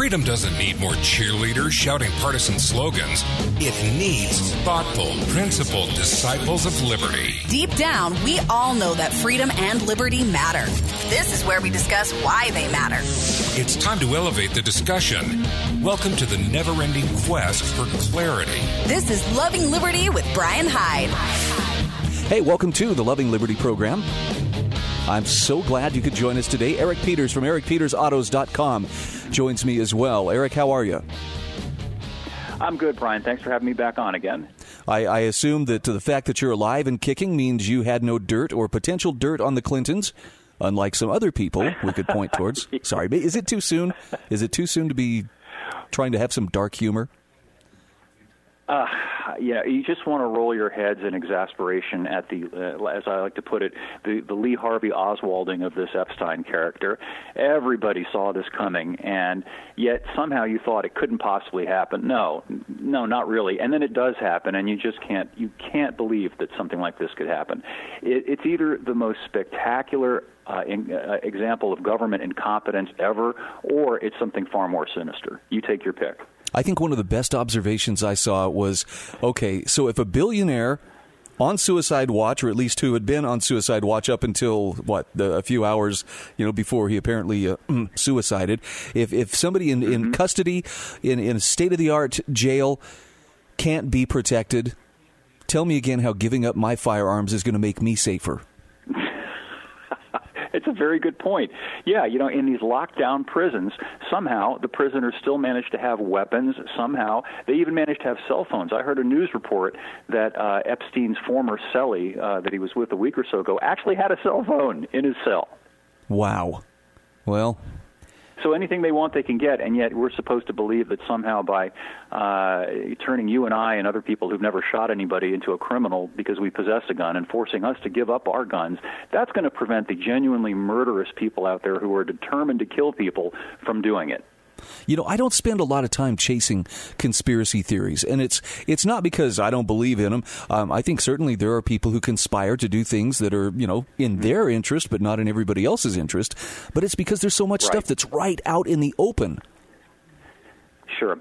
Freedom doesn't need more cheerleaders shouting partisan slogans. It needs thoughtful, principled disciples of liberty. Deep down, we all know that freedom and liberty matter. This is where we discuss why they matter. It's time to elevate the discussion. Welcome to the never ending quest for clarity. This is Loving Liberty with Brian Hyde. Hey, welcome to the Loving Liberty program. I'm so glad you could join us today. Eric Peters from ericpetersautos.com joins me as well. Eric, how are you? I'm good, Brian. Thanks for having me back on again. I, I assume that the fact that you're alive and kicking means you had no dirt or potential dirt on the Clintons, unlike some other people we could point towards. Sorry, but is it too soon? Is it too soon to be trying to have some dark humor? Uh, yeah, you just want to roll your heads in exasperation at the, uh, as I like to put it, the, the Lee Harvey Oswalding of this Epstein character. Everybody saw this coming, and yet somehow you thought it couldn't possibly happen. No, no, not really. And then it does happen, and you just can't, you can't believe that something like this could happen. It, it's either the most spectacular uh, in, uh, example of government incompetence ever, or it's something far more sinister. You take your pick. I think one of the best observations I saw was okay, so if a billionaire on suicide watch, or at least who had been on suicide watch up until what the, a few hours, you know, before he apparently uh, suicided. If if somebody in, mm-hmm. in custody in in a state of the art jail can't be protected, tell me again how giving up my firearms is going to make me safer. It's a very good point. Yeah, you know, in these lockdown prisons, somehow the prisoners still manage to have weapons. Somehow they even manage to have cell phones. I heard a news report that uh, Epstein's former cellie uh, that he was with a week or so ago actually had a cell phone in his cell. Wow. Well, so anything they want, they can get, and yet we're supposed to believe that somehow by uh, turning you and I and other people who've never shot anybody into a criminal because we possess a gun and forcing us to give up our guns, that's going to prevent the genuinely murderous people out there who are determined to kill people from doing it. You know, I don't spend a lot of time chasing conspiracy theories, and it's it's not because I don't believe in them. Um, I think certainly there are people who conspire to do things that are you know in mm-hmm. their interest, but not in everybody else's interest. But it's because there's so much right. stuff that's right out in the open. Sure.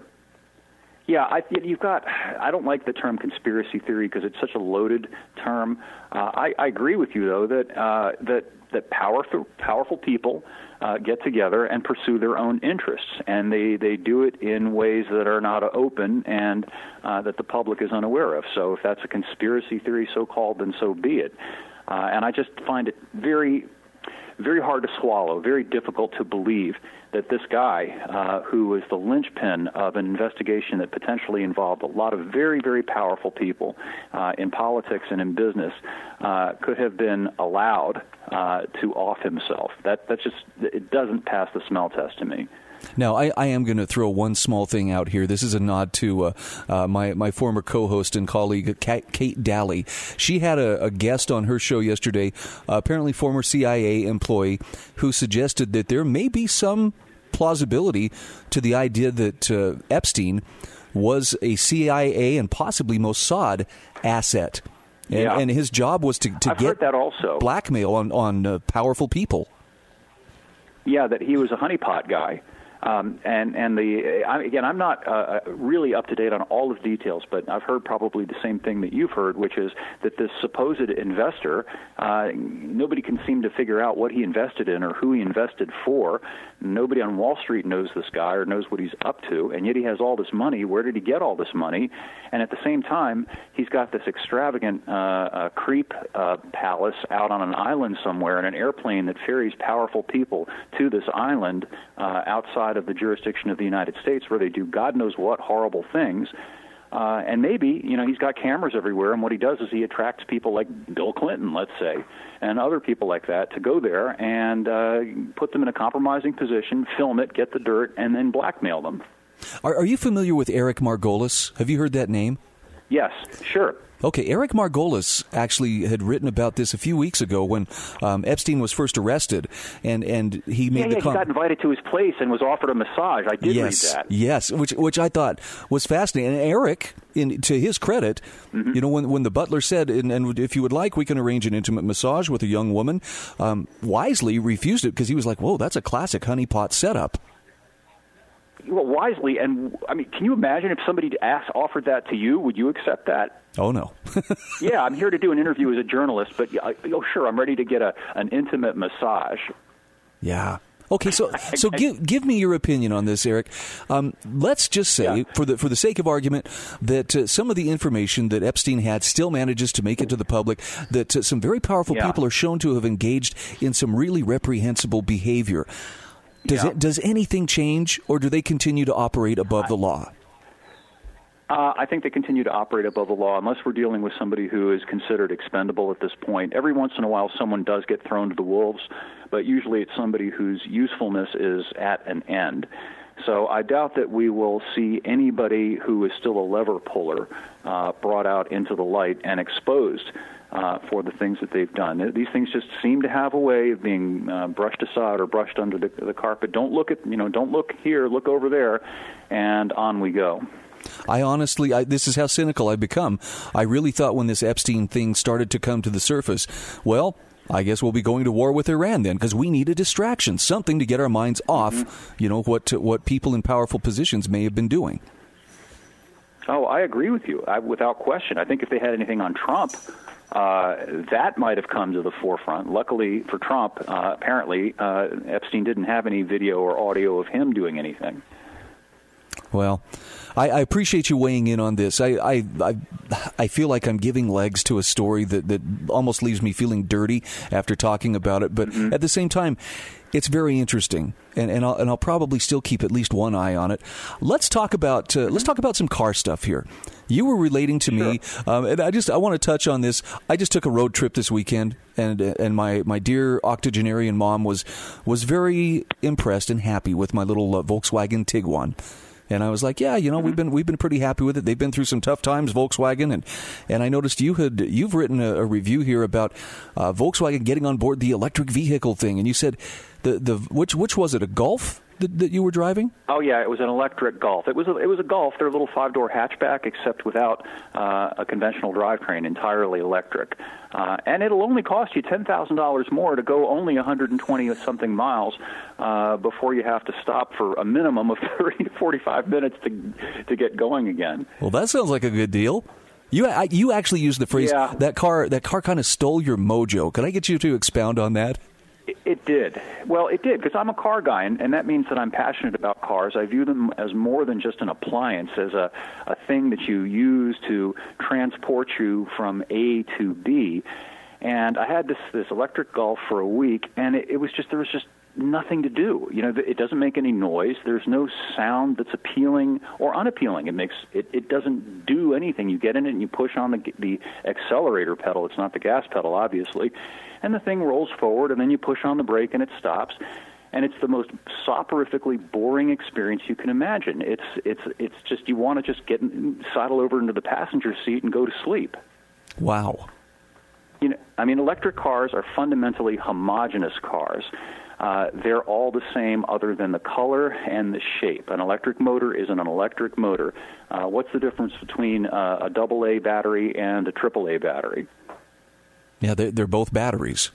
Yeah, I, you've got. I don't like the term conspiracy theory because it's such a loaded term. Uh, I, I agree with you though that uh, that that powerful powerful people uh, get together and pursue their own interests, and they they do it in ways that are not open and uh, that the public is unaware of. So if that's a conspiracy theory, so called, then so be it. Uh, and I just find it very very hard to swallow, very difficult to believe that this guy, uh, who was the linchpin of an investigation that potentially involved a lot of very, very powerful people uh, in politics and in business, uh, could have been allowed uh, to off himself. That that's just it doesn't pass the smell test to me. Now, I, I am going to throw one small thing out here. This is a nod to uh, uh, my my former co-host and colleague Kate Dalley. She had a, a guest on her show yesterday, uh, apparently former CIA employee, who suggested that there may be some plausibility to the idea that uh, Epstein was a CIA and possibly Mossad asset. And, yeah. and his job was to, to get that also. blackmail on, on uh, powerful people. Yeah, that he was a honeypot guy. Um, and and the I, again, I'm not uh, uh, really up to date on all of the details, but I've heard probably the same thing that you've heard, which is that this supposed investor, uh, nobody can seem to figure out what he invested in or who he invested for. Nobody on Wall Street knows this guy or knows what he's up to, and yet he has all this money. Where did he get all this money? And at the same time, he's got this extravagant uh, uh, creep uh, palace out on an island somewhere in an airplane that ferries powerful people to this island uh, outside of the jurisdiction of the United States, where they do God knows what horrible things. Uh, and maybe you know he's got cameras everywhere, and what he does is he attracts people like Bill Clinton, let's say, and other people like that to go there and uh, put them in a compromising position, film it, get the dirt, and then blackmail them. Are, are you familiar with Eric Margolis? Have you heard that name? Yes, sure. Okay, Eric Margolis actually had written about this a few weeks ago when um, Epstein was first arrested, and and he made yeah, the yeah, com- he got invited to his place and was offered a massage. I did yes, read that. Yes, which which I thought was fascinating. And Eric, in to his credit, mm-hmm. you know, when when the butler said, and, and, if you would like, we can arrange an intimate massage with a young woman, um, wisely refused it because he was like, "Whoa, that's a classic honeypot setup." Well, wisely. And I mean, can you imagine if somebody asked, offered that to you? Would you accept that? Oh no. yeah, I'm here to do an interview as a journalist, but I, oh sure, I'm ready to get a an intimate massage. Yeah. Okay, so so give give me your opinion on this, Eric. Um, let's just say, yeah. for the for the sake of argument, that uh, some of the information that Epstein had still manages to make it to the public. That uh, some very powerful yeah. people are shown to have engaged in some really reprehensible behavior. Does yeah. it, does anything change, or do they continue to operate above the law? Uh, I think they continue to operate above the law unless we're dealing with somebody who is considered expendable at this point. Every once in a while, someone does get thrown to the wolves, but usually it's somebody whose usefulness is at an end. So I doubt that we will see anybody who is still a lever puller uh, brought out into the light and exposed. Uh, for the things that they've done. These things just seem to have a way of being uh, brushed aside or brushed under the, the carpet. Don't look at you know, don't look here, look over there, and on we go. I honestly, I, this is how cynical I've become. I really thought when this Epstein thing started to come to the surface, well, I guess we'll be going to war with Iran then, because we need a distraction, something to get our minds off, mm-hmm. you know, what what people in powerful positions may have been doing. Oh, I agree with you, I, without question. I think if they had anything on Trump, uh, that might have come to the forefront. Luckily for Trump, uh, apparently uh, Epstein didn't have any video or audio of him doing anything. Well, I, I, appreciate you weighing in on this. I, I, I, I, feel like I'm giving legs to a story that, that almost leaves me feeling dirty after talking about it. But mm-hmm. at the same time, it's very interesting, and, and, I'll, and I'll probably still keep at least one eye on it. Let's talk about uh, let's talk about some car stuff here. You were relating to sure. me, um, and I just I want to touch on this. I just took a road trip this weekend, and and my, my dear octogenarian mom was was very impressed and happy with my little uh, Volkswagen Tiguan. And I was like, yeah, you know, mm-hmm. we've been we've been pretty happy with it. They've been through some tough times, Volkswagen, and and I noticed you had you've written a, a review here about uh, Volkswagen getting on board the electric vehicle thing, and you said the the which which was it a Golf that, that you were driving? Oh yeah, it was an electric Golf. It was a, it was a Golf. They're a little five door hatchback, except without uh, a conventional drivetrain, entirely electric. Uh, and it'll only cost you ten thousand dollars more to go only 120 something miles uh, before you have to stop for a minimum of 30 to 45 minutes to to get going again. Well, that sounds like a good deal. You you actually used the phrase yeah. that car that car kind of stole your mojo. Can I get you to expound on that? It, did. Well, it did because I'm a car guy, and, and that means that I'm passionate about cars. I view them as more than just an appliance, as a, a thing that you use to transport you from A to B. And I had this this electric Golf for a week, and it, it was just there was just nothing to do. You know, it doesn't make any noise. There's no sound that's appealing or unappealing. It makes it, it doesn't do anything. You get in it and you push on the the accelerator pedal. It's not the gas pedal, obviously, and the thing rolls forward, and then you push on the brake and it stops. And it's the most soporifically boring experience you can imagine. It's it's it's just you want to just get in sidle over into the passenger seat and go to sleep. Wow. You know, I mean, electric cars are fundamentally homogeneous cars. Uh, they're all the same other than the color and the shape. An electric motor is an electric motor. Uh, what's the difference between uh, a double A battery and a triple A battery? Yeah, they're, they're both batteries.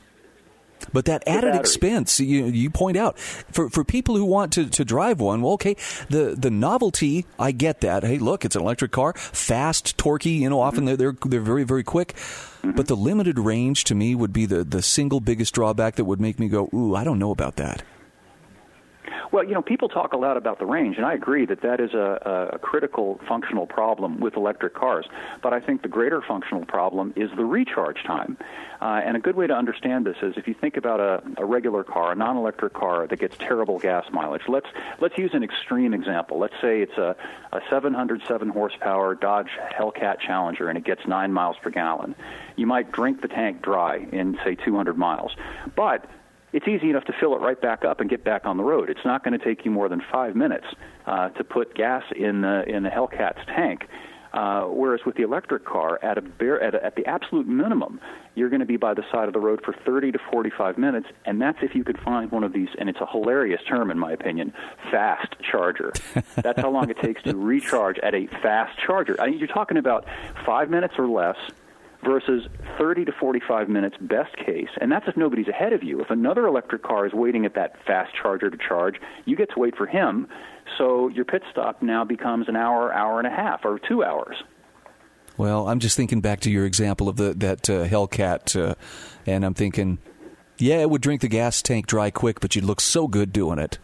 But that added expense, you, you point out, for, for people who want to, to drive one, well, okay, the, the novelty, I get that. Hey, look, it's an electric car, fast, torquey, you know, often mm-hmm. they're, they're, they're very, very quick. Mm-hmm. But the limited range to me would be the, the single biggest drawback that would make me go, ooh, I don't know about that. Well, you know, people talk a lot about the range, and I agree that that is a, a critical functional problem with electric cars. But I think the greater functional problem is the recharge time. Uh, and a good way to understand this is if you think about a, a regular car, a non-electric car that gets terrible gas mileage. Let's let's use an extreme example. Let's say it's a, a 707 horsepower Dodge Hellcat Challenger, and it gets nine miles per gallon. You might drink the tank dry in say 200 miles, but it's easy enough to fill it right back up and get back on the road. It's not going to take you more than five minutes uh, to put gas in the in the Hellcat's tank. Uh, whereas with the electric car, at a bare, at, a, at the absolute minimum, you're going to be by the side of the road for 30 to 45 minutes, and that's if you could find one of these. And it's a hilarious term, in my opinion, fast charger. that's how long it takes to recharge at a fast charger. I mean, you're talking about five minutes or less versus 30 to 45 minutes best case. And that's if nobody's ahead of you. If another electric car is waiting at that fast charger to charge, you get to wait for him. so your pit stop now becomes an hour, hour and a half, or two hours. Well, I'm just thinking back to your example of the that uh, Hellcat, uh, and I'm thinking, yeah, it would drink the gas tank dry quick, but you'd look so good doing it.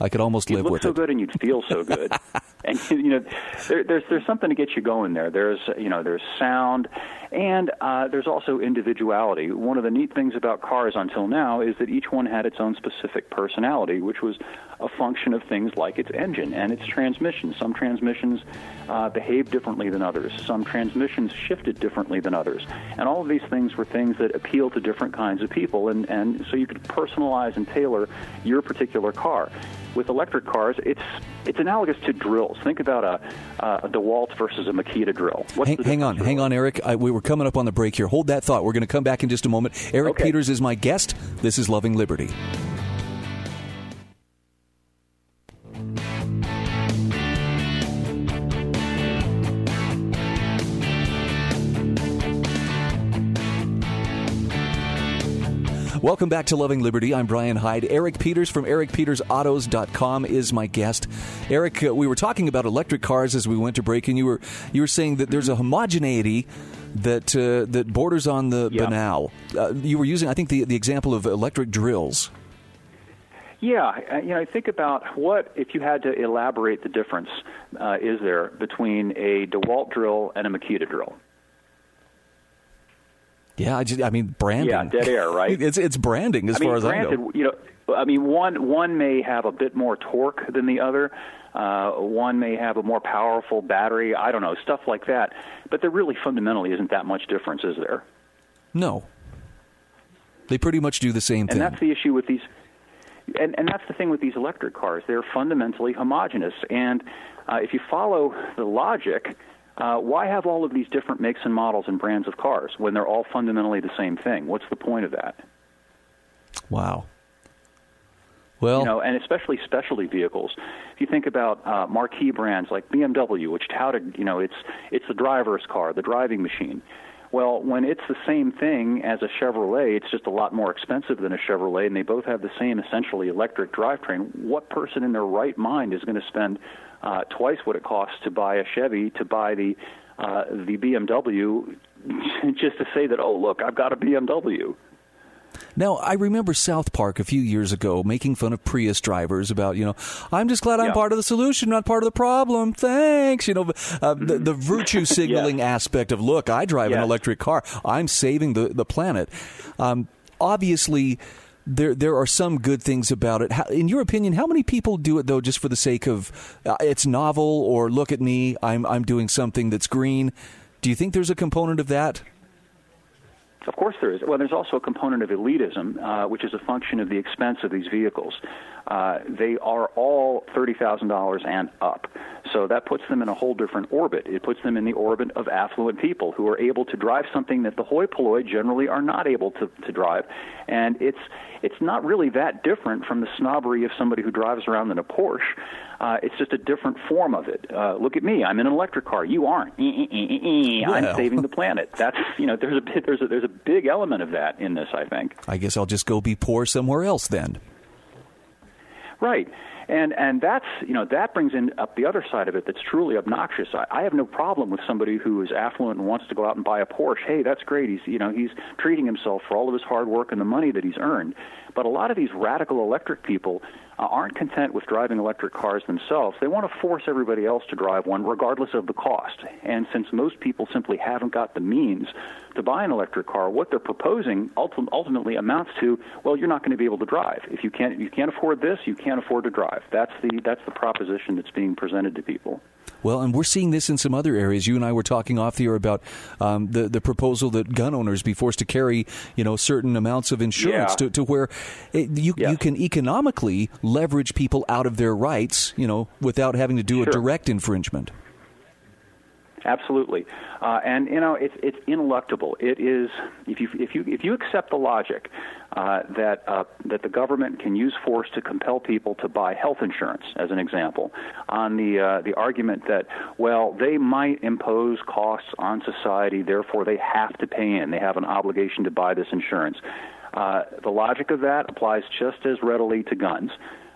I could almost you'd live look with so it. good, and you'd feel so good. and you know, there, there's there's something to get you going there. There's you know, there's sound, and uh, there's also individuality. One of the neat things about cars until now is that each one had its own specific personality, which was a function of things like its engine and its transmission. Some transmissions uh, behaved differently than others. Some transmissions shifted differently than others. And all of these things were things that appeal to different kinds of people. And, and so you could personalize and tailor your particular car. With electric cars, it's it's analogous to drills. Think about a, a DeWalt versus a Makita drill. What's Hang, hang on, difference, hang on, Eric. I, we were coming up on the break here. Hold that thought. We're going to come back in just a moment. Eric Okay. Peters is my guest. This is Loving Liberty. Welcome back to Loving Liberty. I'm Brian Hyde. Eric Peters from ericpetersautos.com is my guest. Eric, uh, we were talking about electric cars as we went to break, and you were you were saying that there's a homogeneity that uh, that borders on the Yeah. banal. Uh, you were using, I think, the the example of electric drills. Yeah, you know, think about what if you had to elaborate the difference uh, is there between a DeWalt drill and a Makita drill? Yeah, I, just, I mean branding. Yeah, dead air, right? it's it's branding as I mean, far as granted, I know. you know, I mean, one one may have a bit more torque than the other. Uh, one may have a more powerful battery. I don't know, stuff like that. But there really fundamentally isn't that much difference, is there? No, they pretty much do the same And thing. And that's the issue with these. And, and that's the thing with these electric cars. They're fundamentally homogeneous. And uh, if you follow the logic, uh, why have all of these different makes and models and brands of cars when they're all fundamentally the same thing? What's the point of that? wow. Well, you know, and especially specialty vehicles. If you think about uh, marquee brands like BMW, which touted, you know, it's it's the driver's car, the driving machine. Well, when it's the same thing as a Chevrolet, it's just a lot more expensive than a Chevrolet, and they both have the same essentially electric drivetrain. What person in their right mind is going to spend uh, twice what it costs to buy a Chevy to buy the uh, the BMW just to say that, oh look, I've got a BMW. Now, I remember South Park a few years ago making fun of Prius drivers about, you know, I'm just glad I'm Yeah. part of the solution, not part of the problem. Thanks. You know, uh, the, the virtue signaling aspect of, look, I drive an electric car. I'm saving the, the planet. Um, obviously, there there are some good things about it. How, in your opinion, how many people do it though, just for the sake of uh, it's novel or look at me, I'm I'm doing something that's green? Do you think there's a component of that? Of course, there is. Well, there's also a component of elitism, uh, which is a function of the expense of these vehicles. Uh, they are all thirty thousand dollars and up, so that puts them in a whole different orbit. It puts them in the orbit of affluent people who are able to drive something that the hoi polloi generally are not able to, to drive, and it's it's not really that different from the snobbery of somebody who drives around in a Porsche. Uh, it's just a different form of it. Uh, look at me; I'm in an electric car. You aren't. Eh, eh, eh, eh. I'm saving the planet. That's you know there's a bit, there's a there's a big element of that in this. I think. I guess I'll just go be poor somewhere else then. Right. And and that's you know that brings in up the other side of it that's truly obnoxious. I, I have no problem with somebody who is affluent and wants to go out and buy a Porsche. Hey, that's great. He's you know he's treating himself for all of his hard work and the money that he's earned. But a lot of these radical electric people uh, aren't content with driving electric cars themselves. They want to force everybody else to drive one, regardless of the cost. And since most people simply haven't got the means to buy an electric car, what they're proposing ulti- ultimately amounts to, well, you're not going to be able to drive. If you can't, you can't afford this, you can't afford to drive. That's the that's the proposition that's being presented to people. Well, and we're seeing this in some other areas. You and I were talking off the air about um, the the proposal that gun owners be forced to carry, you know, certain amounts of insurance Yeah. to, to where it, you Yes. you can economically leverage people out of their rights, you know, without having to do a direct infringement. Absolutely, uh, and you know it's it's ineluctable. It is if you if you if you accept the logic uh, that uh, that the government can use force to compel people to buy health insurance, as an example, on the uh, the argument that well they might impose costs on society, therefore they have to pay in, they have an obligation to buy this insurance. Uh, the logic of that applies just as readily to guns.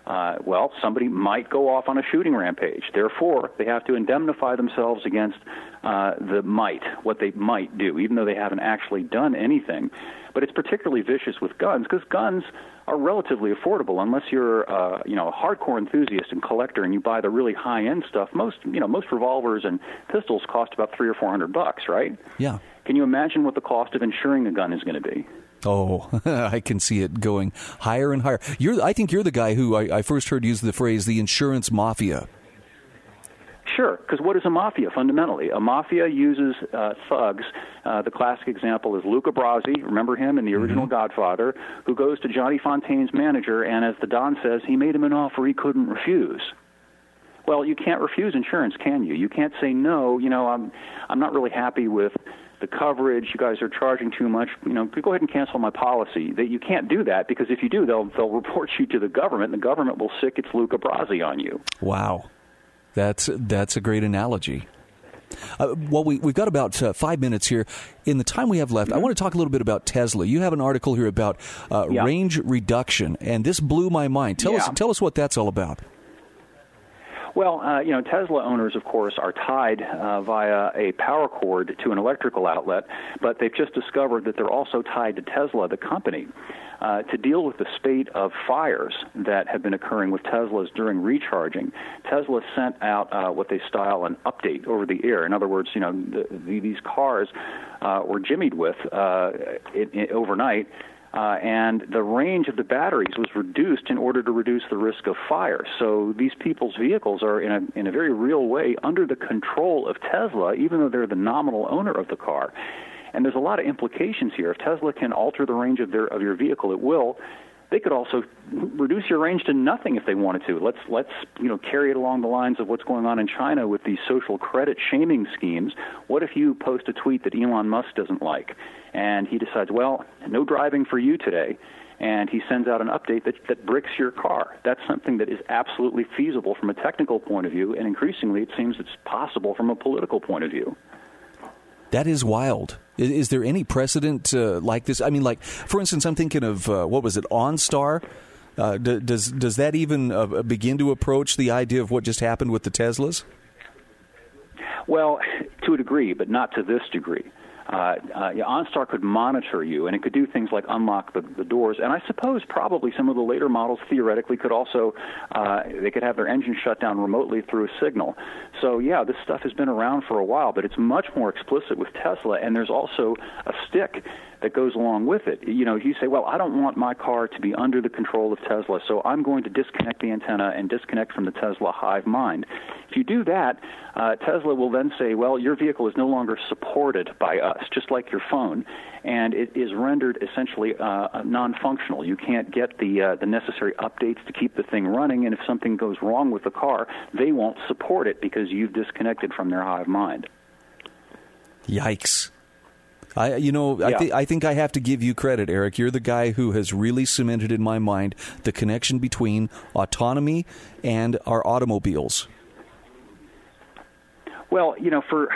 Uh, well, somebody might go off on a shooting rampage. Therefore, they have to indemnify themselves against uh, the might, what they might do, even though they haven't actually done anything. But it's particularly vicious with guns because guns are relatively affordable unless you're uh, you know a hardcore enthusiast and collector and you buy the really high end stuff. Most you know most revolvers and pistols cost about three or four hundred bucks, right? Yeah. Can you imagine what the cost of insuring a gun is going to be? Oh, I can see it going higher and higher. You're, I think you're the guy who I, I first heard use the phrase "the insurance mafia." Sure, because what is a mafia fundamentally? A mafia uses uh, thugs. Uh, the classic example is Luca Brasi. Remember him in the original mm-hmm. Godfather, who goes to Johnny Fontane's manager, and as the Don says, he made him an offer he couldn't refuse. Well, you can't refuse insurance, can you? You can't say no. You know, I'm I'm not really happy with the coverage. You guys are charging too much. You know, go ahead and cancel my policy. That you can't do that because if you do, they'll they'll report you to the government, and the government will sic its Luca Brasi on you. Wow. That's that's a great analogy. Uh, well, we, we've got about uh, five minutes here. In the time we have left, mm-hmm. I want to talk a little bit about Tesla. You have an article here about uh, yeah. range reduction, and this blew my mind. Tell yeah. us tell us what that's all about. Well, uh, you know, Tesla owners, of course, are tied uh, via a power cord to an electrical outlet, but they've just discovered that they're also tied to Tesla, the company. Uh, to deal with the spate of fires that have been occurring with Teslas during recharging, Tesla sent out uh, what they style an update over the air. In other words, you know, the, the, these cars uh, were jimmied with uh, it, it, overnight. Uh, and the range of the batteries was reduced in order to reduce the risk of fire. So these people's vehicles are, in a, in a very real way, under the control of Tesla, even though they're the nominal owner of the car. And there's a lot of implications here. If Tesla can alter the range of their of your vehicle, it will. They could also reduce your range to nothing if they wanted to. Let's let's you know carry it along the lines of what's going on in China with these social credit shaming schemes. What if you post a tweet that Elon Musk doesn't like, and he decides, well, no driving for you today, and he sends out an update that, that bricks your car. That's something that is absolutely feasible from a technical point of view, and increasingly it seems it's possible from a political point of view. That is wild. Is, is there any precedent uh, like this? I mean, like for instance, I'm thinking of uh, what was it, OnStar. Uh, d- does does that even uh, begin to approach the idea of what just happened with the Teslas? Well, to a degree, but not to this degree uh, uh, OnStar could monitor you, and it could do things like unlock the, the doors. And I suppose probably some of the later models theoretically could also uh, they could have their engine shut down remotely through a signal. So yeah, this stuff has been around for a while, but it's much more explicit with Tesla. And there's also a stick that goes along with it. You know, you say, well, I don't want my car to be under the control of Tesla, so I'm going to disconnect the antenna and disconnect from the Tesla hive mind. If you do that, uh, Tesla will then say, well, your vehicle is no longer supported by us, just like your phone, and it is rendered essentially uh, non-functional. You can't get the uh, the necessary updates to keep the thing running, and if something goes wrong with the car, they won't support it because you've disconnected from their hive mind. Yikes. I, you know, yeah. I, th- I think I have to give you credit, Eric. You're the guy who has really cemented in my mind the connection between autonomy and our automobiles. Well, you know, for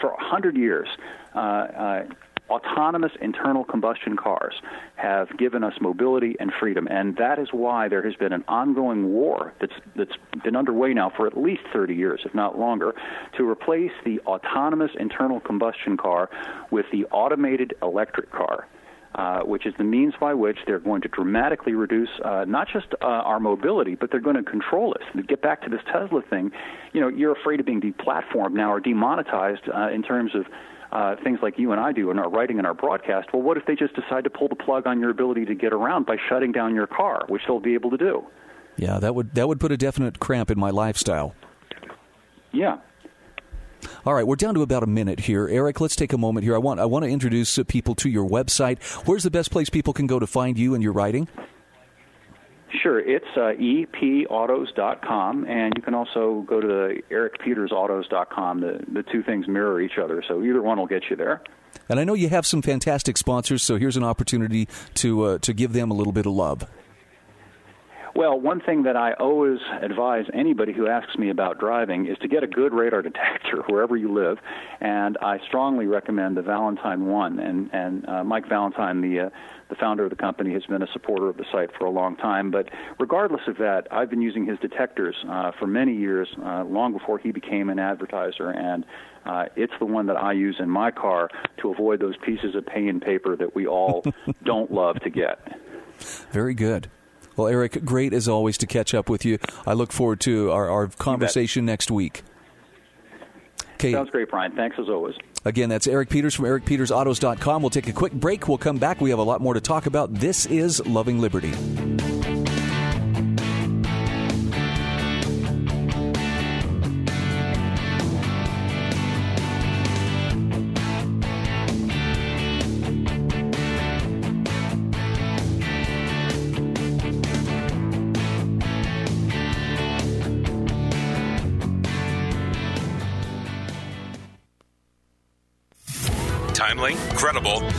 for a hundred years, uh, uh, autonomous internal combustion cars have given us mobility and freedom, and that is why there has been an ongoing war that's that's been underway now for at least 30 years, if not longer, to replace the autonomous internal combustion car with the automated electric car. Uh, which is the means by which they're going to dramatically reduce uh, not just uh, our mobility, but they're going to control us. Get back to this Tesla thing, you know, you're afraid of being deplatformed now or demonetized uh, in terms of uh, things like you and I do in our writing and our broadcast. Well, what if they just decide to pull the plug on your ability to get around by shutting down your car, which they'll be able to do? Yeah, that would that would put a definite cramp in my lifestyle. Yeah. All right, we're down to about a minute here. Eric, let's take a moment here. I want I want to introduce people to your website. Where's the best place people can go to find you and your writing? Sure, it's uh, epautos.com, and you can also go to ericpetersautos.com. The, the two things mirror each other, so either one will get you there. And I know you have some fantastic sponsors, so here's an opportunity to uh, to give them a little bit of love. Well, one thing that I always advise anybody who asks me about driving is to get a good radar detector wherever you live, and I strongly recommend the Valentine One. And and uh, Mike Valentine, the uh, the founder of the company, has been a supporter of the site for a long time. But regardless of that, I've been using his detectors uh, for many years, uh, long before he became an advertiser, and uh, it's the one that I use in my car to avoid those pieces of pay and paper that we all don't love to get. Very good. Well, Eric, great as always to catch up with you. I look forward to our, our conversation next week. Okay. Sounds great, Brian. Thanks as always. Again, that's Eric Peters from ericpetersautos.com. We'll take a quick break. We'll come back. We have a lot more to talk about. This is Loving Liberty.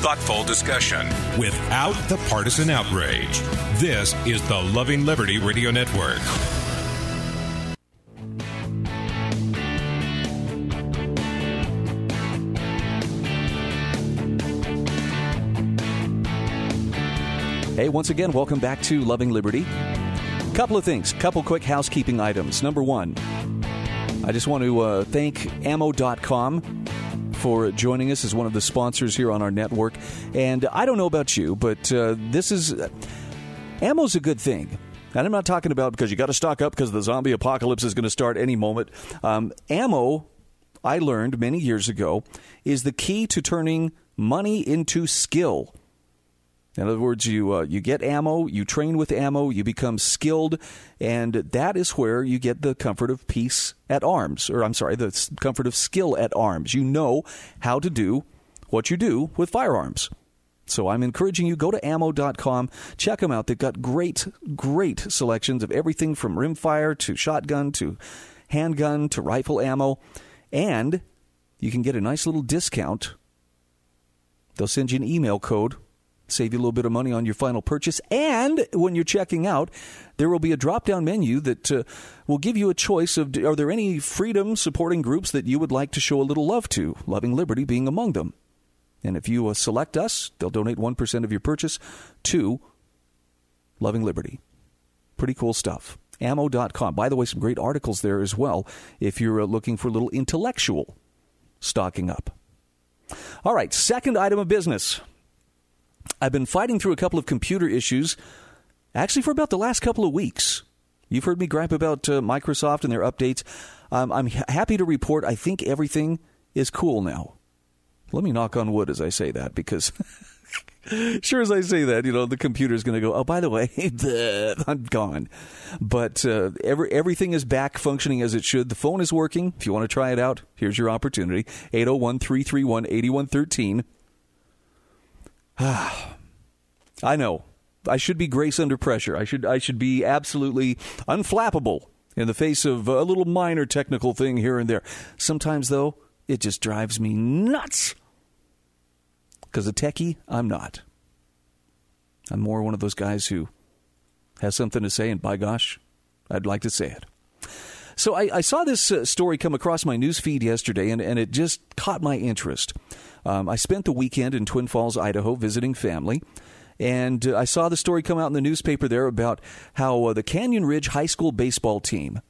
Thoughtful discussion without the partisan outrage. This is the Loving Liberty Radio Network. Hey, once again, welcome back to Loving Liberty. Couple of things, couple quick housekeeping items. Number one, I just want to uh, thank ammo.com for joining us as one of the sponsors here on our network. And I don't know about you, but uh, this is uh, ammo's a good thing. And I'm not talking about because you got to stock up because the zombie apocalypse is going to start any moment. Um, ammo, I learned many years ago, is the key to turning money into skill. In other words, you uh, you get ammo, you train with ammo, you become skilled, and that is where you get the comfort of peace at arms, or I'm sorry, the comfort of skill at arms. You know how to do what you do with firearms. So I'm encouraging you go to ammo.com, check them out. They've got great great selections of everything from rimfire to shotgun to handgun to rifle ammo, and you can get a nice little discount. They'll send you an email code save you a little bit of money on your final purchase. And when you're checking out, there will be a drop down menu that uh, will give you a choice of are there any freedom supporting groups that you would like to show a little love to, Loving Liberty being among them. And if you uh, select us, they'll donate 1% of your purchase to Loving Liberty. Pretty cool stuff. Ammo.com. By the way, some great articles there as well if you're uh, looking for a little intellectual stocking up. All right, second item of business. I've been fighting through a couple of computer issues actually for about the last couple of weeks. You've heard me gripe about uh, Microsoft and their updates. Um, I'm happy to report I think everything is cool now. Let me knock on wood as I say that because sure as I say that, you know, the computer's going to go, oh, by the way, I'm gone. But uh, every, everything is back functioning as it should. The phone is working. If you want to try it out, here's your opportunity 801 331 8113. I know. I should be grace under pressure. I should I should be absolutely unflappable in the face of a little minor technical thing here and there. Sometimes though, it just drives me nuts. Cuz a techie, I'm not. I'm more one of those guys who has something to say and by gosh, I'd like to say it. So I, I saw this uh, story come across my news feed yesterday, and, and it just caught my interest. Um, I spent the weekend in Twin Falls, Idaho, visiting family. And uh, I saw the story come out in the newspaper there about how uh, the Canyon Ridge High School baseball team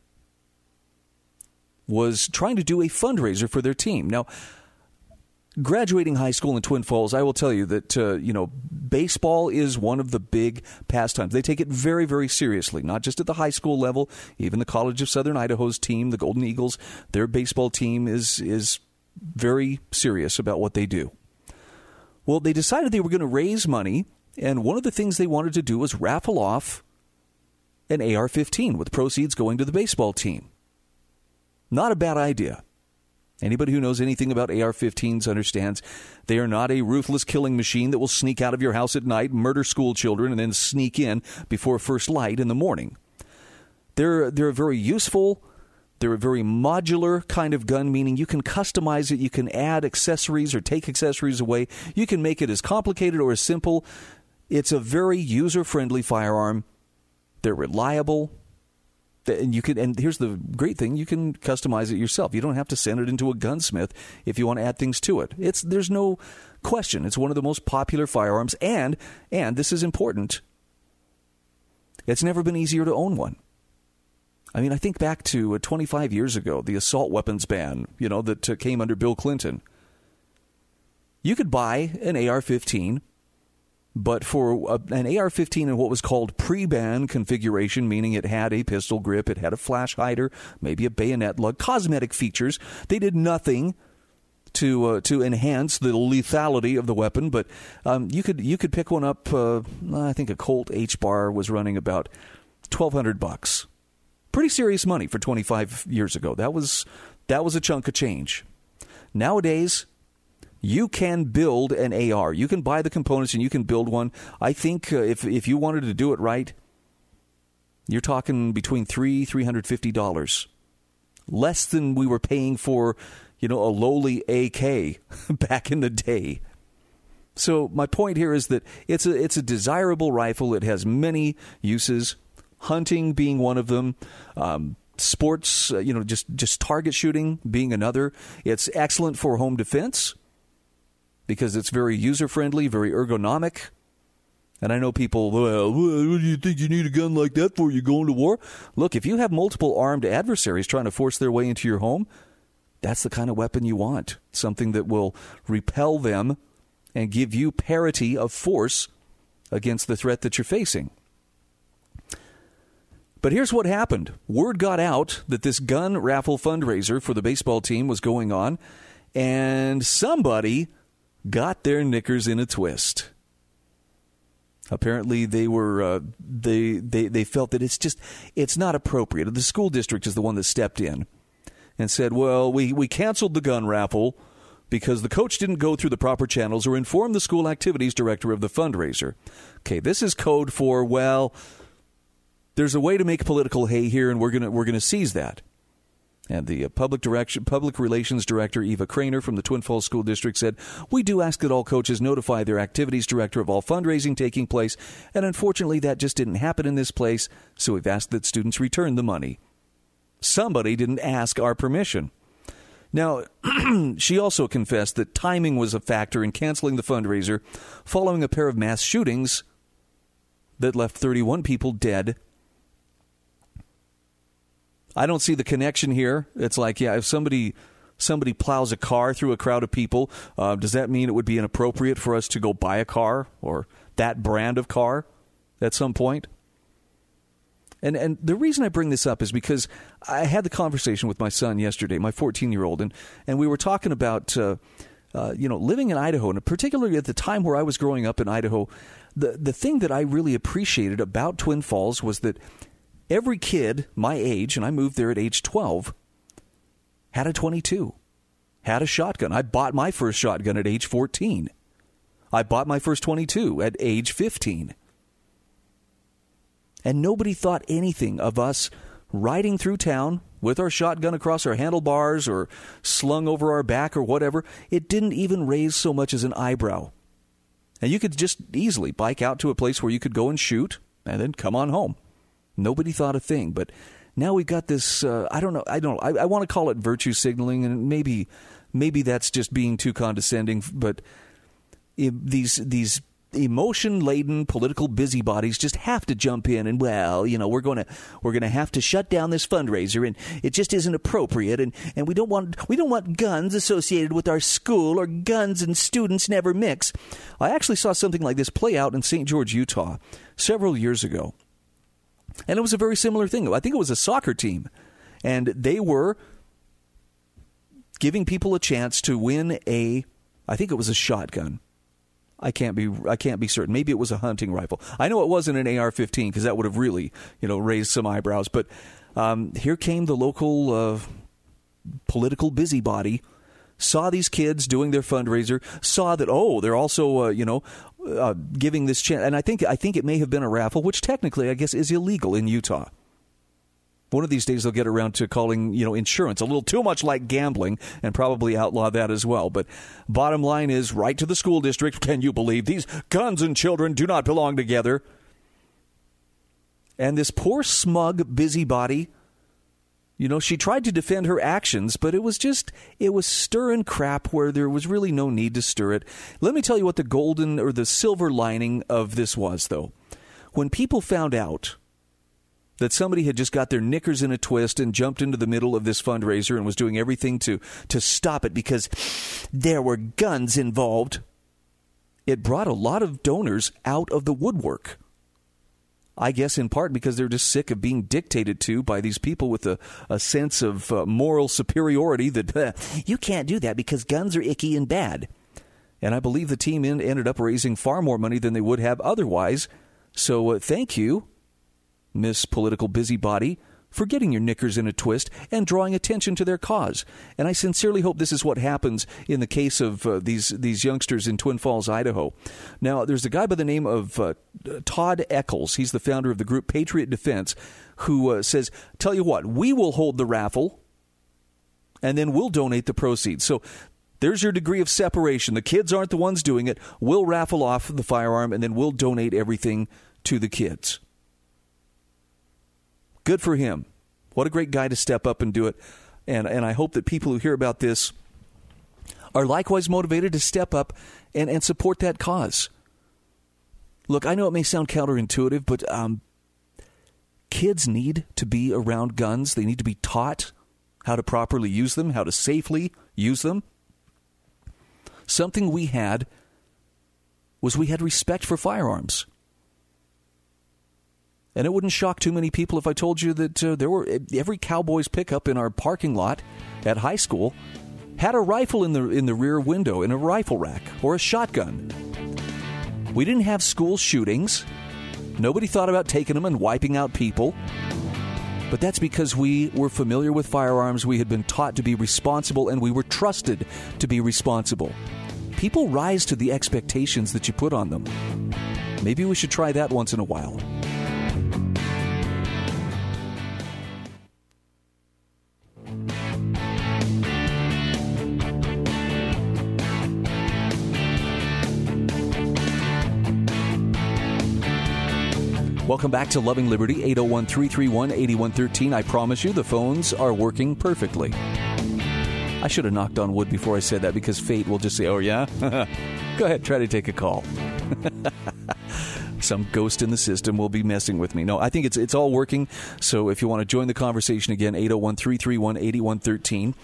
was trying to do a fundraiser for their team. Now, graduating high school in Twin Falls, I will tell you that uh, you know baseball is one of the big pastimes. They take it very, very seriously, not just at the high school level. Even the College of Southern Idaho's team, the Golden Eagles, their baseball team is is very serious about what they do. Well, they decided they were going to raise money, and one of the things they wanted to do was raffle off an AR 15 with proceeds going to the baseball team. Not a bad idea. Anybody who knows anything about AR 15s understands they are not a ruthless killing machine that will sneak out of your house at night, murder school children, and then sneak in before first light in the morning. They're, they're a very useful they're a very modular kind of gun, meaning you can customize it, you can add accessories or take accessories away. You can make it as complicated or as simple. It's a very user friendly firearm they're reliable. And you can, and here's the great thing: you can customize it yourself. You don't have to send it into a gunsmith if you want to add things to it. It's there's no question. It's one of the most popular firearms, and and this is important. It's never been easier to own one. I mean, I think back to uh, 25 years ago, the assault weapons ban, you know, that uh, came under Bill Clinton. You could buy an AR 15 but for an AR 15 in what was called pre ban configuration, meaning it had a pistol grip, it had a flash hider, maybe a bayonet lug, cosmetic features, they did nothing. To, uh, to enhance the lethality of the weapon, but um, you could you could pick one up. Uh, I think a Colt H bar was running about twelve hundred bucks. Pretty serious money for twenty five years ago. That was that was a chunk of change. Nowadays, you can build an AR. You can buy the components and you can build one. I think uh, if if you wanted to do it right, you're talking between three three hundred fifty dollars, less than we were paying for, you know, a lowly AK back in the day. So my point here is that it's a it's a desirable rifle. It has many uses, hunting being one of them. Um, sports, uh, you know, just just target shooting being another. It's excellent for home defense because it's very user friendly, very ergonomic. And I know people, well, what do you think you need a gun like that for? You going to war? Look, if you have multiple armed adversaries trying to force their way into your home, that's the kind of weapon you want. Something that will repel them and give you parity of force against the threat that you're facing. But here's what happened word got out that this gun raffle fundraiser for the baseball team was going on, and somebody got their knickers in a twist. Apparently, they were uh, they, they they felt that it's just it's not appropriate. The school district is the one that stepped in and said, "Well, we we canceled the gun raffle." because the coach didn't go through the proper channels or inform the school activities director of the fundraiser. Okay, this is code for well, there's a way to make political hay here, and we're gonna we're gonna seize that. And the uh, public direction, public relations director Eva Craner from the Twin Falls School District said, "We do ask that all coaches notify their activities director of all fundraising taking place, and unfortunately, that just didn't happen in this place. So we've asked that students return the money. Somebody didn't ask our permission." Now, she also confessed that timing was a factor in canceling the fundraiser following a pair of mass shootings that left 31 people dead I don't see the connection here. It's like, yeah, if somebody somebody plows a car through a crowd of people, uh, does that mean it would be inappropriate for us to go buy a car or that brand of car at some point? And and the reason I bring this up is because I had the conversation with my son yesterday, my 14 year old, and and we were talking about. Uh, uh, you know, living in Idaho, and particularly at the time where I was growing up in Idaho, the the thing that I really appreciated about Twin Falls was that every kid my age, and I moved there at age 12, had a 22, had a shotgun. I bought my first shotgun at age 14. I bought my first 22 at age 15. And nobody thought anything of us riding through town with our shotgun across our handlebars or slung over our back or whatever. It didn't even raise so much as an eyebrow. And you could just easily bike out to a place where you could go and shoot and then come on home. Nobody thought a thing, but now we've got this. Uh, I don't know. I don't. I, I want to call it virtue signaling, and maybe maybe that's just being too condescending. But these these emotion laden political busybodies just have to jump in and well you know we're going to we're going to have to shut down this fundraiser and it just isn't appropriate and and we don't want we don't want guns associated with our school or guns and students never mix i actually saw something like this play out in St. George Utah several years ago and it was a very similar thing. I think it was a soccer team. And they were giving people a chance to win a I think it was a shotgun. I can't be I can't be certain. Maybe it was a hunting rifle. I know it wasn't an AR-15 because that would have really you know raised some eyebrows. But um, here came the local uh, political busybody saw these kids doing their fundraiser, saw that oh, they're also uh, you know uh, giving this chance, and I think I think it may have been a raffle, which technically I guess is illegal in Utah. One of these days they'll get around to calling you know insurance a little too much like gambling and probably outlaw that as well. But bottom line is, right to the school district. Can you believe these guns and children do not belong together? And this poor, smug busybody, you know, she tried to defend her actions, but it was just, it was stirring crap where there was really no need to stir it. Let me tell you what the golden or the silver lining of this was, though. When people found out that somebody had just got their knickers in a twist and jumped into the middle of this fundraiser and was doing everything to, to stop it because there were guns involved, it brought a lot of donors out of the woodwork. I guess in part because they're just sick of being dictated to by these people with a, a sense of uh, moral superiority that you can't do that because guns are icky and bad. And I believe the team in, ended up raising far more money than they would have otherwise. So uh, thank you, Miss Political Busybody, for getting your knickers in a twist and drawing attention to their cause. And I sincerely hope this is what happens in the case of uh, these these youngsters in Twin Falls, Idaho. Now, there's a guy by the name of uh, Todd Eccles. He's the founder of the group Patriot Defense, who uh, says, "Tell you what, we will hold the raffle." And then we'll donate the proceeds. So there's your degree of separation. The kids aren't the ones doing it. We'll raffle off the firearm and then we'll donate everything to the kids. Good for him. What a great guy to step up and do it. And, and I hope that people who hear about this are likewise motivated to step up and, and support that cause. Look, I know it may sound counterintuitive, but um, kids need to be around guns. They need to be taught how to properly use them, how to safely use them. Something we had was we had respect for firearms. And it wouldn't shock too many people if I told you that uh, there were every Cowboys pickup in our parking lot at high school had a rifle in the in the rear window in a rifle rack or a shotgun. We didn't have school shootings. Nobody thought about taking them and wiping out people. But that's because we were familiar with firearms, we had been taught to be responsible, and we were trusted to be responsible. People rise to the expectations that you put on them. Maybe we should try that once in a while. Welcome back to Loving Liberty, 801 331 8113. I promise you the phones are working perfectly. I should have knocked on wood before I said that because fate will just say, oh, yeah? Go ahead, try to take a call. Some ghost in the system will be messing with me. No, I think it's, it's all working. So if you want to join the conversation again, 801 331 8113.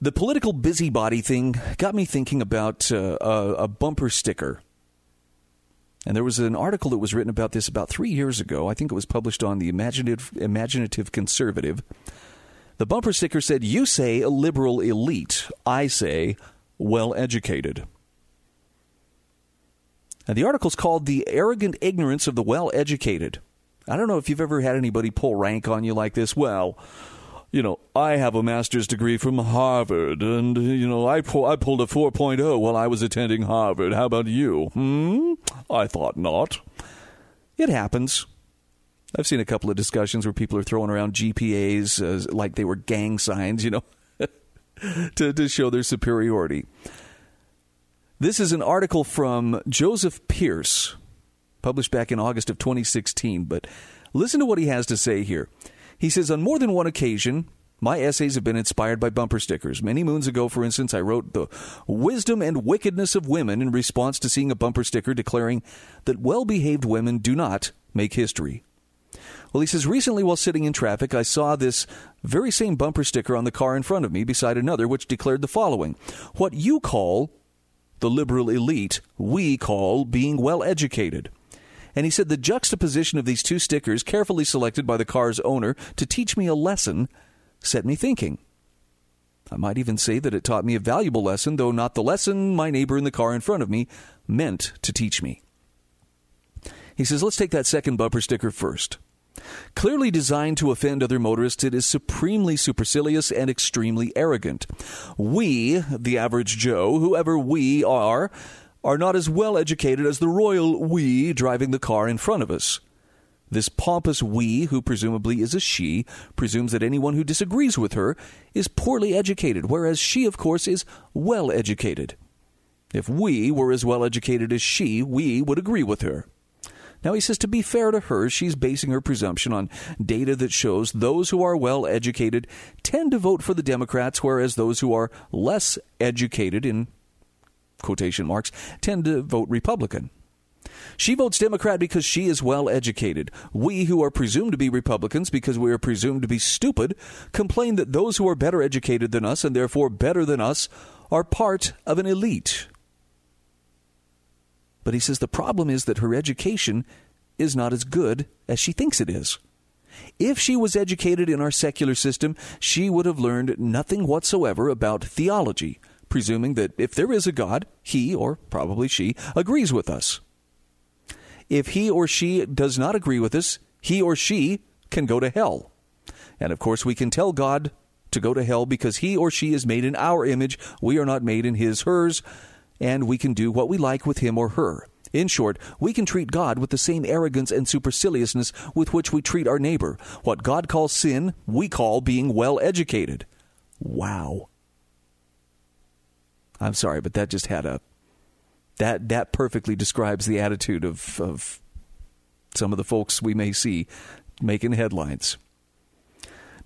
The political busybody thing got me thinking about uh, a, a bumper sticker and there was an article that was written about this about three years ago. I think it was published on the Imaginative, Imaginative Conservative. The bumper sticker said, You say a liberal elite. I say well educated. And the article's called The Arrogant Ignorance of the Well Educated. I don't know if you've ever had anybody pull rank on you like this. Well, you know, I have a master's degree from Harvard, and, you know, I, I pulled a 4.0 while I was attending Harvard. How about you? Hmm? I thought not. It happens. I've seen a couple of discussions where people are throwing around GPAs uh, like they were gang signs, you know, to, to show their superiority. This is an article from Joseph Pearce, published back in August of 2016, but listen to what he has to say here. He says, On more than one occasion, my essays have been inspired by bumper stickers. Many moons ago, for instance, I wrote The Wisdom and Wickedness of Women in response to seeing a bumper sticker declaring that well behaved women do not make history. Well, he says, recently while sitting in traffic, I saw this very same bumper sticker on the car in front of me beside another, which declared the following What you call the liberal elite, we call being well educated. And he said the juxtaposition of these two stickers, carefully selected by the car's owner to teach me a lesson, set me thinking. I might even say that it taught me a valuable lesson, though not the lesson my neighbor in the car in front of me meant to teach me. He says, let's take that second bumper sticker first. Clearly designed to offend other motorists, it is supremely supercilious and extremely arrogant. We, the average Joe, whoever we are, are not as well educated as the royal we driving the car in front of us. This pompous we, who presumably is a she, presumes that anyone who disagrees with her is poorly educated, whereas she, of course, is well educated. If we were as well educated as she, we would agree with her. Now, he says to be fair to her, she's basing her presumption on data that shows those who are well educated tend to vote for the Democrats, whereas those who are less educated, in quotation marks, tend to vote Republican. She votes Democrat because she is well educated. We, who are presumed to be Republicans because we are presumed to be stupid, complain that those who are better educated than us and therefore better than us are part of an elite. But he says the problem is that her education is not as good as she thinks it is. If she was educated in our secular system, she would have learned nothing whatsoever about theology, presuming that if there is a God, he, or probably she, agrees with us. If he or she does not agree with us, he or she can go to hell. And of course, we can tell God to go to hell because he or she is made in our image. We are not made in his, hers, and we can do what we like with him or her. In short, we can treat God with the same arrogance and superciliousness with which we treat our neighbor. What God calls sin, we call being well educated. Wow. I'm sorry, but that just had a that that perfectly describes the attitude of, of some of the folks we may see making headlines.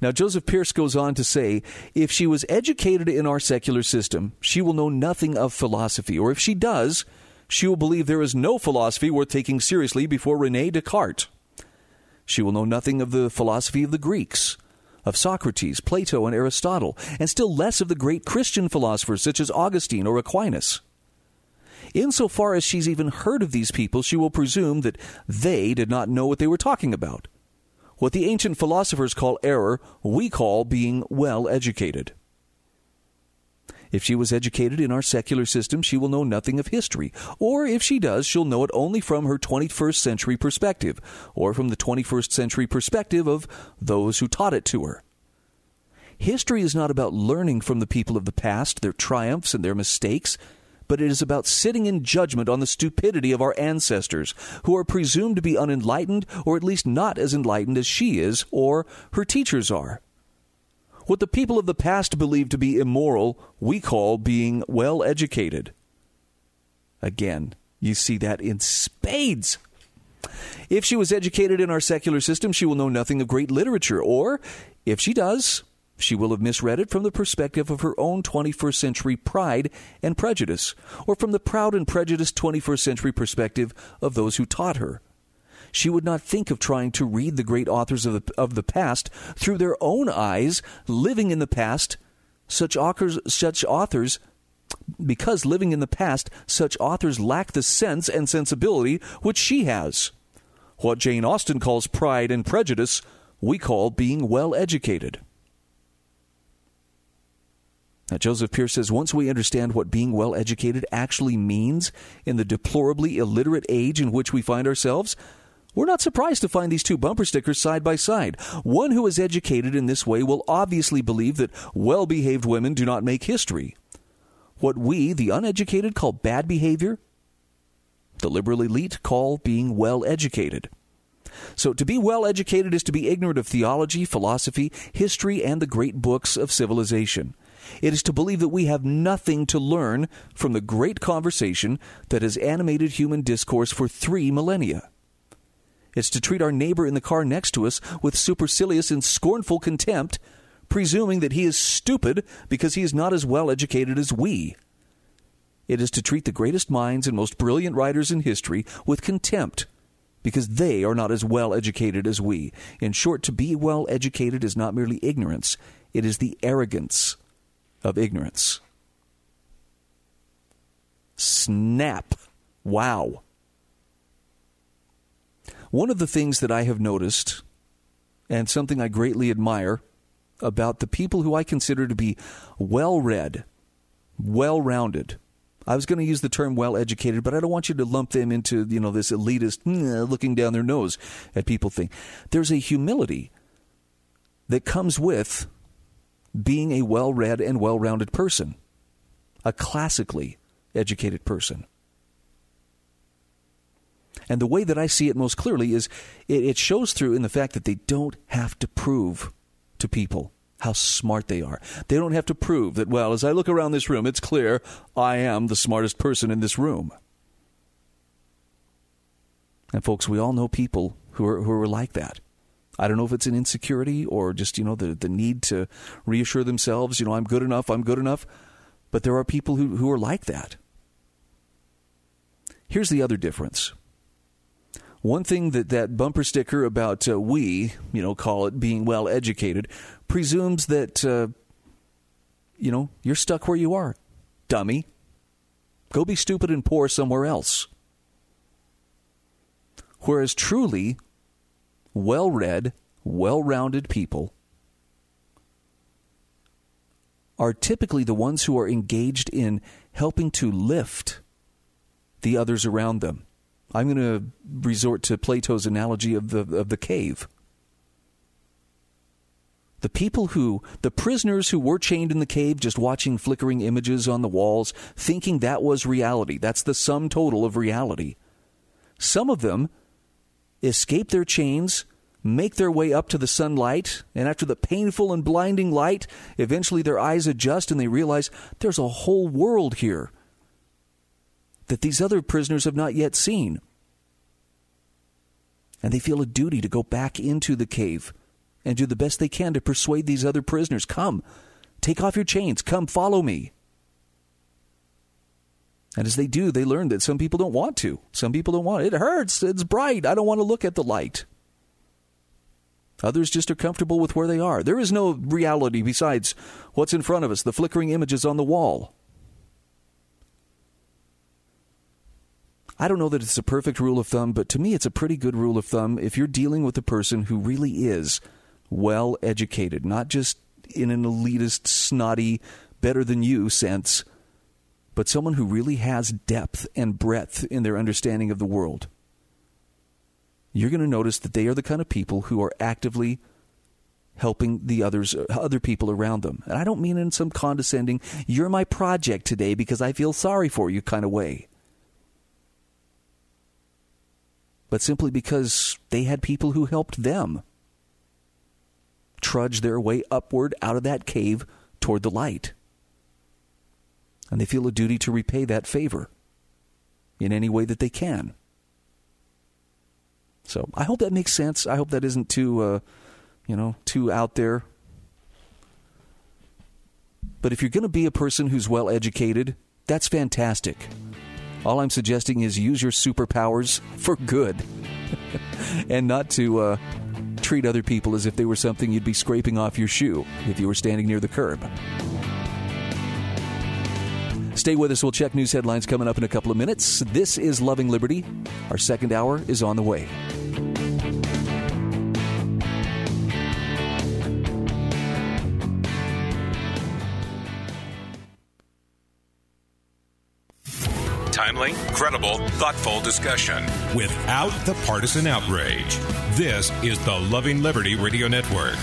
Now, Joseph Pearce goes on to say if she was educated in our secular system, she will know nothing of philosophy, or if she does, she will believe there is no philosophy worth taking seriously before Rene Descartes. She will know nothing of the philosophy of the Greeks, of Socrates, Plato, and Aristotle, and still less of the great Christian philosophers such as Augustine or Aquinas. Insofar as she's even heard of these people, she will presume that they did not know what they were talking about. What the ancient philosophers call error, we call being well educated. If she was educated in our secular system, she will know nothing of history. Or if she does, she'll know it only from her 21st century perspective, or from the 21st century perspective of those who taught it to her. History is not about learning from the people of the past, their triumphs and their mistakes but it is about sitting in judgment on the stupidity of our ancestors, who are presumed to be unenlightened, or at least not as enlightened as she is, or her teachers are. What the people of the past believed to be immoral, we call being well educated. Again, you see that in spades. If she was educated in our secular system, she will know nothing of great literature, or, if she does, she will have misread it from the perspective of her own 21st century pride and prejudice, or from the proud and prejudiced 21st century perspective of those who taught her. She would not think of trying to read the great authors of the, of the past through their own eyes, living in the past. Such authors, such authors, because living in the past, such authors lack the sense and sensibility which she has. What Jane Austen calls pride and prejudice, we call being well educated. Now, Joseph Pearce says once we understand what being well educated actually means in the deplorably illiterate age in which we find ourselves, we're not surprised to find these two bumper stickers side by side. One who is educated in this way will obviously believe that well behaved women do not make history. What we, the uneducated, call bad behavior, the liberal elite call being well educated. So, to be well educated is to be ignorant of theology, philosophy, history, and the great books of civilization. It is to believe that we have nothing to learn from the great conversation that has animated human discourse for three millennia. It's to treat our neighbor in the car next to us with supercilious and scornful contempt, presuming that he is stupid because he is not as well educated as we. It is to treat the greatest minds and most brilliant writers in history with contempt because they are not as well educated as we. In short, to be well educated is not merely ignorance, it is the arrogance of ignorance. Snap. Wow. One of the things that I have noticed, and something I greatly admire about the people who I consider to be well read, well rounded, I was going to use the term well educated, but I don't want you to lump them into, you know, this elitist eh, looking down their nose at people thing. There's a humility that comes with being a well read and well rounded person, a classically educated person. And the way that I see it most clearly is it, it, shows through in the fact that they don't have to prove to people how smart they are. They don't have to prove that, well, as I look around this room, it's clear I am the smartest person in this room. And folks, we all know people who are who are like that. I don't know if it's an insecurity or just, you know, the, the need to reassure themselves, you know, I'm good enough, I'm good enough. But there are people who, who are like that. Here's the other difference. One thing that that bumper sticker about uh, we, you know, call it being well educated, presumes that, uh, you know, you're stuck where you are. Dummy. Go be stupid and poor somewhere else. Whereas truly well read, well rounded people are typically the ones who are engaged in helping to lift the others around them. I'm going to resort to Plato's analogy of the, of the cave. The people who, the prisoners who were chained in the cave just watching flickering images on the walls, thinking that was reality. That's the sum total of reality. Some of them escape their chains, make their way up to the sunlight, and after the painful and blinding light, eventually their eyes adjust and they realize there's a whole world here that these other prisoners have not yet seen. And they feel a duty to go back into the cave and do the best they can to persuade these other prisoners come, take off your chains, come, follow me. And as they do, they learn that some people don't want to. Some people don't want it. It hurts. It's bright. I don't want to look at the light. Others just are comfortable with where they are. There is no reality besides what's in front of us, the flickering images on the wall. I don't know that it's a perfect rule of thumb, but to me it's a pretty good rule of thumb if you're dealing with a person who really is well educated, not just in an elitist, snotty, better than you sense, but someone who really has depth and breadth in their understanding of the world, you're going to notice that they are the kind of people who are actively helping the others other people around them. And I don't mean in some condescending, you're my project today because I feel sorry for you kind of way. But simply because they had people who helped them trudge their way upward out of that cave toward the light and they feel a duty to repay that favor in any way that they can. So I hope that makes sense. I hope that isn't too, uh, you know, too out there. But if you're going to be a person who's well educated, that's fantastic. All I'm suggesting is use your superpowers for good and not to uh, treat other people as if they were something you'd be scraping off your shoe if you were standing near the curb. Stay with us. We'll check news headlines coming up in a couple of minutes. This is Loving Liberty. Our second hour is on the way. Timely, credible, thoughtful discussion without the partisan outrage. This is the Loving Liberty Radio Network.